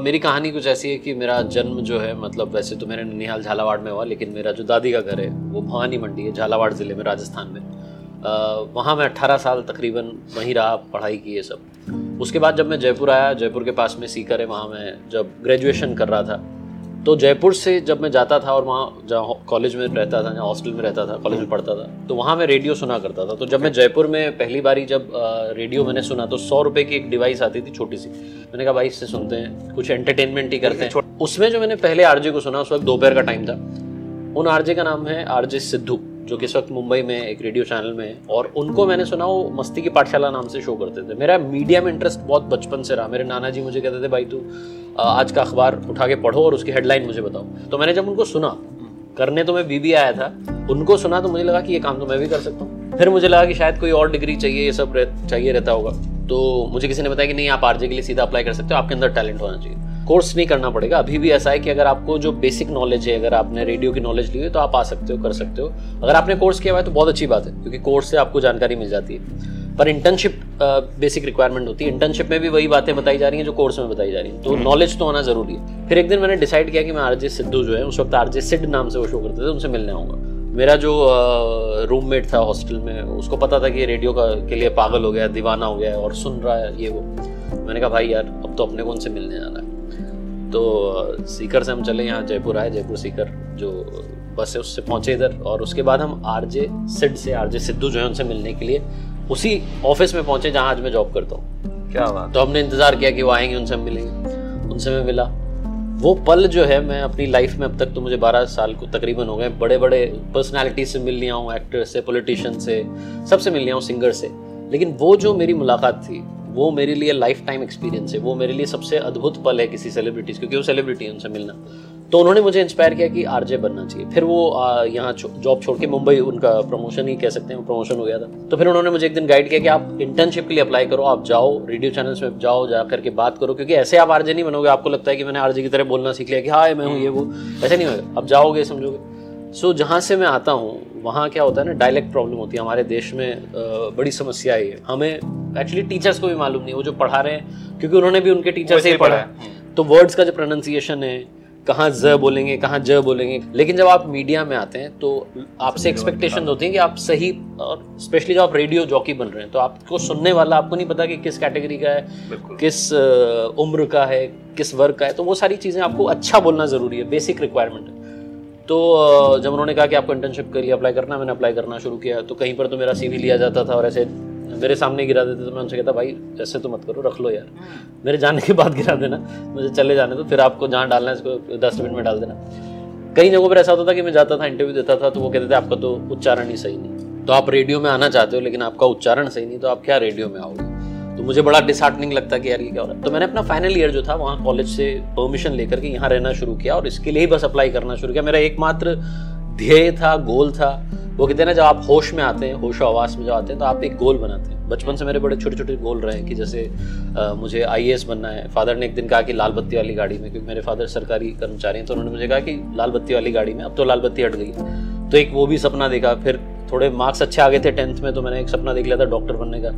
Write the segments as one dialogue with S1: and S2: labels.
S1: मेरी कहानी कुछ ऐसी है कि मेरा जन्म जो है मतलब वैसे तो मेरे ननिहाल झालावाड़ में हुआ, लेकिन मेरा जो दादी का घर है, वो भवानी मंडी है, झालावाड़ ज़िले में, राजस्थान में। वहाँ मैं 18 साल तकरीबन वहीं रहा, पढ़ाई की ये सब। उसके बाद जब मैं जयपुर आया, जयपुर के पास में सीकर है, वहाँ मैं जब ग्रेजुएशन कर रहा था तो जयपुर से जब मैं जाता था और वहाँ जहाँ कॉलेज में रहता था, जहाँ हॉस्टल में रहता था कॉलेज में पढ़ता था तो वहाँ मैं रेडियो सुना करता था। तो जब मैं जयपुर में पहली बारी जब रेडियो मैंने सुना तो सौ रुपये की एक डिवाइस आती थी छोटी सी। मैंने कहा, भाई, इससे सुनते हैं, कुछ एंटरटेनमेंट ही करते हैं। उसमें जो मैंने पहले आरजे को सुना, उस वक्त दोपहर का टाइम था। उन आरजे का नाम है आरजे सिद्धू। जो कि इस वक्त मुंबई में एक रेडियो चैनल में है, और उनको मैंने सुना, वो मस्ती की पाठशाला नाम से शो करते थे। मेरा मीडिया में इंटरेस्ट बहुत बचपन से रहा। मेरे नाना जी मुझे कहते थे, भाई तू आज का अखबार उठा के पढ़ो और उसकी हेडलाइन मुझे बताओ। तो मैंने जब उनको सुना, करने तो मैं बीबी आया था, उनको सुना तो मुझे लगा कि ये काम तो मैं भी कर सकता हूँ। फिर मुझे लगा कि शायद कोई और डिग्री चाहिए, ये सब चाहिए रहता होगा। तो मुझे किसी ने बताया कि नहीं, आप आरजे के लिए सीधा अप्लाई कर सकते हो, आपके अंदर टैलेंट होना चाहिए। कोर्स नहीं करना पड़ेगा। अभी भी ऐसा है कि अगर आपको जो बेसिक नॉलेज है अगर आपने रेडियो की नॉलेज ली है तो आप आ सकते हो कर सकते हो। अगर आपने कोर्स किया हुआ है तो बहुत अच्छी बात है क्योंकि कोर्स से आपको जानकारी मिल जाती है। पर इंटर्नशिप बेसिक रिक्वायरमेंट होती है। इंटर्नशिप में भी वही बातें बताई जा रही हैं जो कोर्स में बताई जा रही हैं। तो नॉलेज तो होना ज़रूरी है। फिर एक दिन मैंने डिसाइड किया कि मैं आरजे सिद्धू जो है उस वक्त आरजे सिड नाम से वो शो करते थे उनसे मिलने आऊँगा। मेरा जो रूममेट था हॉस्टल में उसको पता था कि रेडियो का के लिए पागल हो गया दीवाना हो गया और सुन रहा है ये वो। मैंने कहा भाई यार अब तो अपने को उनसे मिलने जाना है। तो सीकर से हम चले यहाँ जयपुर आए जयपुर सीकर जो बस है उससे पहुँचे इधर और उसके बाद हम आरजे सिड से आरजे सिद्धू जो है उनसे मिलने के लिए उसी ऑफ़िस में पहुँचे जहाँ आज मैं जॉब करता हूँ। क्या बात तो हमने इंतज़ार किया कि वो आएँगे उनसे हम मिलेंगे उनसे मैं मिला। वो पल जो है मैं अपनी लाइफ में अब तक तो मुझे 12 साल को तकरीबन हो गए बड़े बड़े पर्सनालिटी से मिल लिया हूँ एक्टर से पॉलिटिशियन से सबसे मिल लिया हूँ सिंगर से। लेकिन वो जो मेरी मुलाकात थी वो मेरे लिए लाइफ टाइम एक्सपीरियंस है। वो मेरे लिए सबसे अद्भुत पल है किसी सेलिब्रिटीज क्योंकि वो सेलिब्रिटी है, उनसे मिलना। तो उन्होंने मुझे इंस्पायर किया कि आरजे बनना चाहिए। फिर वो यहाँ जॉब छोड़ के मुंबई, उनका प्रमोशन ही कह सकते हैं प्रमोशन हो गया था। तो फिर उन्होंने मुझे एक दिन गाइड किया कि आप इंटर्नशिप के लिए अप्लाई करो, आप जाओ रेडियो चैनल्स में जाओ, जा करके बात करो, क्योंकि ऐसे आप आरजे नहीं बनोगे। आपको लगता है कि मैंने आरजे की तरह बोलना सीख लिया कि हाँ मैं हूँ ये, वो, ऐसे नहीं होगा। आप जाओगे, समझोगे। सो जहाँ से मैं आता हूँ वहाँ क्या होता है ना डायलेक्ट प्रॉब्लम होती है हमारे देश में बड़ी समस्या आई है हमें एक्चुअली टीचर्स को भी मालूम नहीं वो जो पढ़ा रहे हैं क्योंकि उन्होंने भी उनके टीचर से ही पढ़ा है। तो वर्ड्स का जो प्रोनाउंसिएशन है कहाँ ज बोलेंगे कहाँ ज बोलेंगे लेकिन जब आप मीडिया में आते हैं तो आपसे एक्सपेक्टेशन होती है कि आप सही और स्पेशली जब आप रेडियो जॉकी बन रहे हैं तो आपको सुनने वाला आपको नहीं पता कि किस कैटेगरी का है किस उम्र का है किस वर्ग का है तो वो सारी चीज़ें आपको अच्छा बोलना ज़रूरी है बेसिक रिक्वायरमेंट है। तो जब उन्होंने कहा कि आपको इंटर्नशिप के लिए अप्लाई करना मैंने अप्लाई करना शुरू किया तो कहीं पर तो मेरा सीवी लिया जाता था और ऐसे मेरे सामने गिरा देते तो मैं उनसे कहता भाई ऐसे तो मत करो रख लो यार। मेरे जाने के बाद गिरा देना मुझे चले जाने तो फिर आपको जहाँ डालना है इसको दस मिनट में डाल देना। कई जगहों पर ऐसा होता था कि मैं जाता था इंटरव्यू देता था तो वो कहते थे आपका तो उच्चारण ही सही नहीं। तो आप रेडियो में आना चाहते हो लेकिन आपका उच्चारण सही नहीं तो आप क्या रेडियो में आओगे? तो मुझे बड़ा डिसहार्टनिंग लगता कि यार ये क्या हो रहा है। तो मैंने अपना फाइनल ईयर जो था वहाँ कॉलेज से परमिशन लेकर के यहाँ रहना शुरू किया और इसके लिए ही बस अप्लाई करना शुरू किया। मेरा एकमात्र ध्येय था गोल था। वो कहते हैं ना जब आप होश में आते हैं होश आवास में जब आते हैं तो आप एक गोल बनाते हैं। बचपन से मेरे बड़े छोटे छोटे गोल रहे हैं कि जैसे आ, मुझे आईएएस बनना है। फादर ने एक दिन कहा कि लाल बत्ती वाली गाड़ी में क्योंकि मेरे फादर सरकारी कर्मचारी हैं तो उन्होंने मुझे कहा कि लाल बत्ती वाली गाड़ी में अब तो लाल बत्ती हट गई। तो एक वो भी सपना देखा। फिर थोड़े मार्क्स अच्छे आ गए थे टेंथ में तो मैंने एक सपना देख लिया था डॉक्टर बनने का।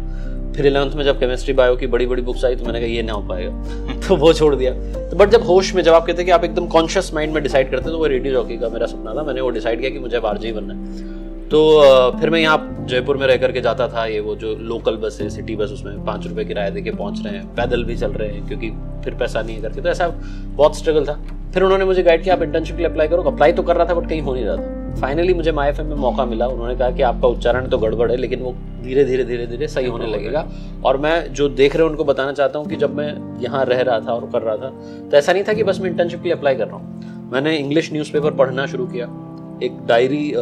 S1: फिर इलेवंथ में जब केमिस्ट्री बायो की बड़ी बड़ी बुक्स आई तो मैंने कहा, ये ना हो पाएगा। तो वो छोड़ दिया। तो बट जब होश में, जब आप कहते हैं कि आप एकदम कॉन्शियस माइंड में डिसाइड करते तो वो रेडियो जॉकी का मेरा सपना था। मैंने वो डिसाइड किया कि मुझे अब आरजे बनना है। तो फिर मैं यहाँ जयपुर में रह करके जाता था, ये वो जो लोकल बस है सिटी बस उसमें पाँच रुपये किराया दे के पहुँच रहे हैं। पैदल भी चल रहे हैं, क्योंकि फिर पैसा नहीं है करके। तो ऐसा बहुत स्ट्रगल था। फिर उन्होंने मुझे गाइड किया, आप इंटर्नशिप के लिए अप्लाई करो। अप्लाई तो कर रहा था बट कहीं हो नहीं रहा था। फाइनली मुझे माई में मौका मिला। उन्होंने कहा कि आपका उच्चारण तो गड़बड़ है लेकिन वो धीरे धीरे धीरे धीरे सही होने लगेगा। और मैं जो देख रहे हैं उनको बताना चाहता हूँ कि जब मैं यहाँ रह रहा था और कर रहा था तो ऐसा नहीं था कि बस मैं इंटर्नशिप के लिए अप्लाई कर रहा हूँ। मैंने इंग्लिश न्यूज़पेपर पढ़ना शुरू किया। एक डायरी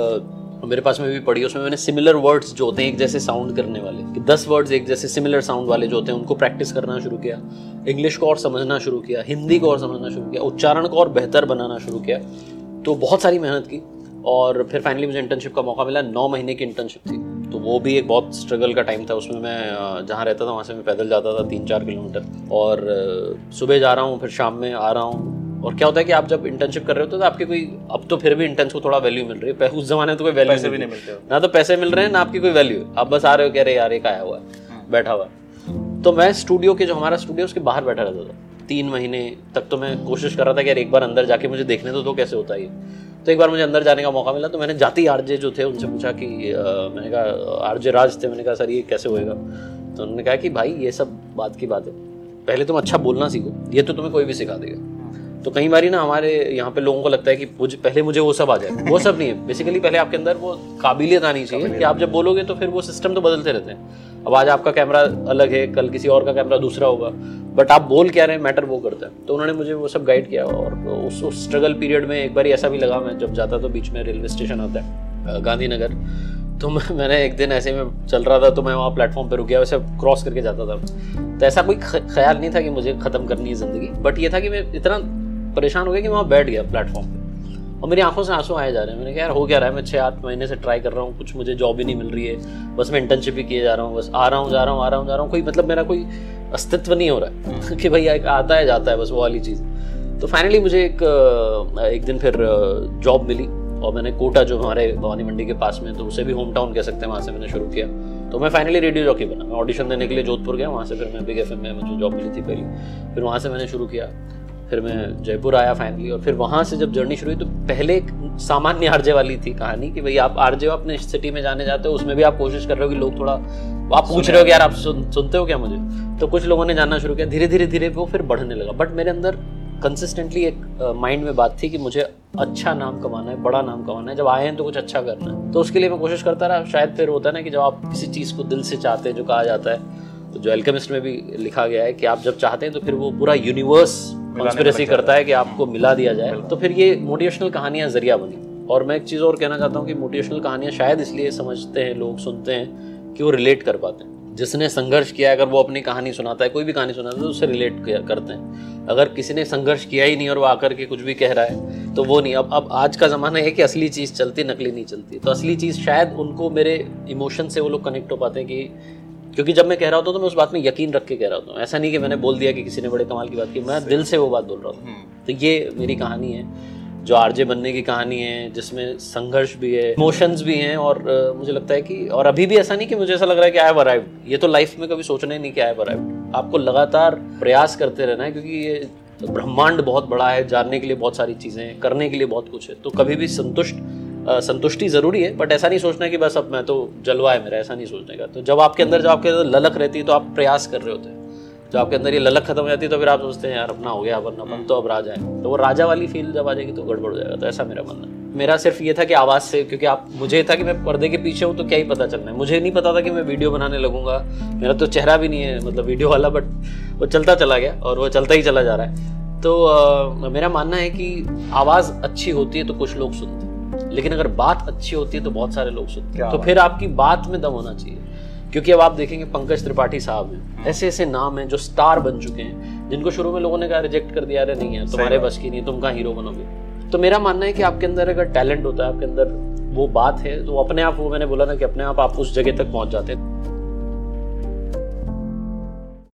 S1: मेरे पास में भी पढ़ी उसमें मैंने सिमिलर वर्ड्स जो होते हैं एक जैसे साउंड करने वाले कि दस वर्ड्स एक जैसे सिमिलर साउंड वाले जो होते हैं उनको प्रैक्टिस करना शुरू किया। इंग्लिश को और समझना शुरू किया हिंदी को और समझना शुरू किया उच्चारण को और बेहतर बनाना शुरू किया। तो बहुत सारी मेहनत की। और फिर फाइनली मुझे इंटर्नशिप का मौका मिला। नौ महीने की इंटर्नशिप थी। तो वो भी एक बहुत स्ट्रगल का टाइम था। उसमें मैं जहाँ रहता था वहाँ से मैं पैदल जाता था तीन चार किलोमीटर। और सुबह जा रहा हूँ फिर शाम में आ रहा हूँ। और क्या होता है कि आप जब इंटर्नशिप कर रहे हो तो आपके कोई अब तो फिर भी इंटर्नशिप को थोड़ा वैल्यू मिल रही है। उस जमाने तो कोई वैल्यू पैसे भी नहीं मिलते ना तो पैसे मिल रहे हैं ना आपकी कोई वैल्यू आप बस आ रहे हो कह रहे यार एक आया हुआ है? हाँ। बैठा हुआ है। तो मैं स्टूडियो के जो हमारा स्टूडियो उसके बाहर बैठा रहता था। तीन महीने तक तो मैं कोशिश कर रहा था कि यार एक बार अंदर जाके मुझे देखने तो, तो कैसे होता है तो एक बार मुझे अंदर जाने का मौका मिला तो मैंने जाती आरजे जो थे उनसे पूछा कि आ, मैंने कहा आरजे राज थे मैंने कहा सर ये कैसे होएगा? तो उन्होंने कहा कि भाई ये सब बात की बात है। पहले तुम अच्छा बोलना सीखो ये तो तुम्हें कोई भी सिखा देगा। तो कई बार ना हमारे यहाँ पे लोगों को लगता है कि मुझे पहले मुझे वो सब आ जाए। वो सब नहीं है। बेसिकली पहले आपके अंदर वो काबिलियत आनी चाहिए कि आप जब बोलोगे तो फिर वो सिस्टम तो बदलते रहते हैं। अब आज आपका कैमरा अलग है, कल किसी और का कैमरा दूसरा होगा। बट आप बोल क्या रहे हैं मैटर वो करता है। तो उन्होंने मुझे वो सब गाइड किया और उस स्ट्रगल पीरियड में एक बार ऐसा भी लगा मैं, जब जाता तो बीच में रेलवे स्टेशन आता है गांधीनगर। तो मैंने एक दिन ऐसे में चल रहा था तो मैं वहाँ प्लेटफॉर्म पर रुक गया, वैसे क्रॉस करके जाता था। तो ऐसा कोई ख्याल नहीं था कि मुझे ख़त्म करनी है ज़िंदगी। बट ये था कि मैं इतना परेशान हो गया कि वहाँ बैठ गया प्लेटफॉर्म पे। और मेरी आँखों से आँसू आए जा रहे हैं। मैंने कहा यार हो क्या रहा है? मैं छः आठ महीने से ट्राई कर रहा हूँ कुछ मुझे जॉब ही नहीं मिल रही है। बस मैं इंटर्नशिप ही किए जा रहा हूँ बस आ रहा हूँ जा रहा हूँ आ रहा हूँ जा रहा हूँ। कोई मतलब मेरा कोई अस्तित्व नहीं हो रहा है कि भाई आता है जाता है बस वो वाली चीज़। तो फाइनली मुझे एक एक दिन फिर जॉब मिली और मैंने कोटा जो हमारे भवानी मंडी के पास में तो उसे भी होम टाउन कह सकते हैं वहाँ से मैंने शुरू किया। तो मैं फाइनली रेडियो जॉकी बना। मैं ऑडिशन देने के लिए जोधपुर गया वहाँ से फिर मैं बिग एफ़ में मुझे जॉब मिली थी पहली। फिर वहाँ से मैंने शुरू किया। फिर मैं जयपुर आया फाइनली और फिर वहाँ से जब जर्नी शुरू हुई तो पहले एक सामान्य आरजे वाली थी कहानी कि भाई आप आरजे हो अपने सिटी में जाने जाते हो उसमें भी आप कोशिश कर रहे हो कि लोग थोड़ा आप पूछ रहे हो कि यार आप सुन, सुनते हो क्या मुझे? तो कुछ लोगों ने जानना शुरू किया धीरे धीरे धीरे वो फिर बढ़ने लगा। बट मेरे अंदर कंसिस्टेंटली एक माइंड में बात थी कि मुझे अच्छा नाम कमाना है बड़ा नाम कमाना है जब आए हैं तो कुछ अच्छा करना है। तो उसके लिए मैं कोशिश करता रहा। शायद फिर होता है ना कि जब आप किसी चीज़ को दिल से चाहते हैं जो कहा जाता है तो जो एल्केमिस्ट में भी लिखा गया है कि आप जब चाहते हैं तो फिर वो पूरा यूनिवर्स कॉन्स्पिरसी करता है कि आपको मिला दिया जाए। तो फिर ये मोटिवेशनल कहानियाँ ज़रिया बनी। और मैं एक चीज़ और कहना चाहता हूँ कि मोटिवेशनल कहानियाँ शायद इसलिए समझते हैं लोग सुनते हैं कि वो रिलेट कर पाते हैं। जिसने संघर्ष किया अगर वो अपनी कहानी सुनाता है कोई भी कहानी सुनाता है तो उससे रिलेट करते हैं। अगर किसी ने संघर्ष किया ही नहीं और वो आकर के कुछ भी कह रहा है तो वो नहीं। अब अब आज का ज़माना है कि असली चीज़ चलती नकली नहीं चलती। तो असली चीज़ शायद उनको मेरे इमोशन से वो लोग कनेक्ट हो पाते हैं कि क्योंकि जब मैं कह रहा होता तो मैं उस बात में यकीन रख के कह रहा हूँ। ऐसा नहीं कि मैंने बोल दिया कि किसी ने बड़े कमाल की बात की मैं दिल से वो बात बोल रहा हूँ। हम्म। तो ये मेरी कहानी है जो आरजे बनने की कहानी है जिसमें संघर्ष भी है इमोशंस भी हैं और uh, मुझे लगता है कि और अभी भी ऐसा नहीं कि मुझे ऐसा लग रहा है कि आई अराइव ये तो लाइफ में कभी सोचना ही नहीं कि आई अराइव आपको लगातार प्रयास करते रहना है क्योंकि ये ब्रह्मांड बहुत बड़ा है जानने के लिए बहुत सारी चीज़ें करने के लिए बहुत कुछ है। तो कभी भी संतुष्ट संतुष्टि ज़रूरी है बट ऐसा नहीं सोचना कि बस अब मैं तो जलवा है मेरा, ऐसा नहीं सोचने का। तो जब आपके अंदर, जब आपके अंदर ललक रहती है तो आप प्रयास कर रहे होते हैं। जब आपके अंदर ये ललक खत्म हो जाती है तो फिर आप सोचते हैं, यार, अपना हो गया अपन तो अब राजा है। तो वो राजा वाली फील जब आ जाएगी तो गड़बड़ हो जाएगा। तो ऐसा मेरा मानना है। मेरा सिर्फ़ ये था कि आवाज़ से, क्योंकि आप, मुझे था कि मैं पर्दे के पीछे हूँ तो क्या ही पता चलना है। मुझे नहीं पता था कि मैं वीडियो बनाने लगूँगा। मेरा तो चेहरा भी नहीं है मतलब वीडियो वाला बट वो चलता चला गया, और वो चलता ही चला जा रहा है। तो मेरा मानना है कि आवाज़ अच्छी होती है तो कुछ लोग सुनते हैं। लेकिन अगर बात अच्छी होती है तो बहुत सारे लोग सुनते हैं। तो फिर आपकी बात में दम होना चाहिए। क्योंकि अब आप देखेंगे पंकज त्रिपाठी साहब हैं। ऐसे ऐसे नाम हैं जो स्टार बन चुके हैं जिनको शुरू में लोगों ने कहा रिजेक्ट कर दिया अरे नहीं है तुम्हारे बस की नहीं तुम कहा हीरो बनोगे? तो मेरा मानना है कि आपके अंदर अगर टैलेंट होता है आपके अंदर वो बात है तो अपने आप वो मैंने बोला ना कि अपने आप आप उस जगह तक पहुँच जाते हैं।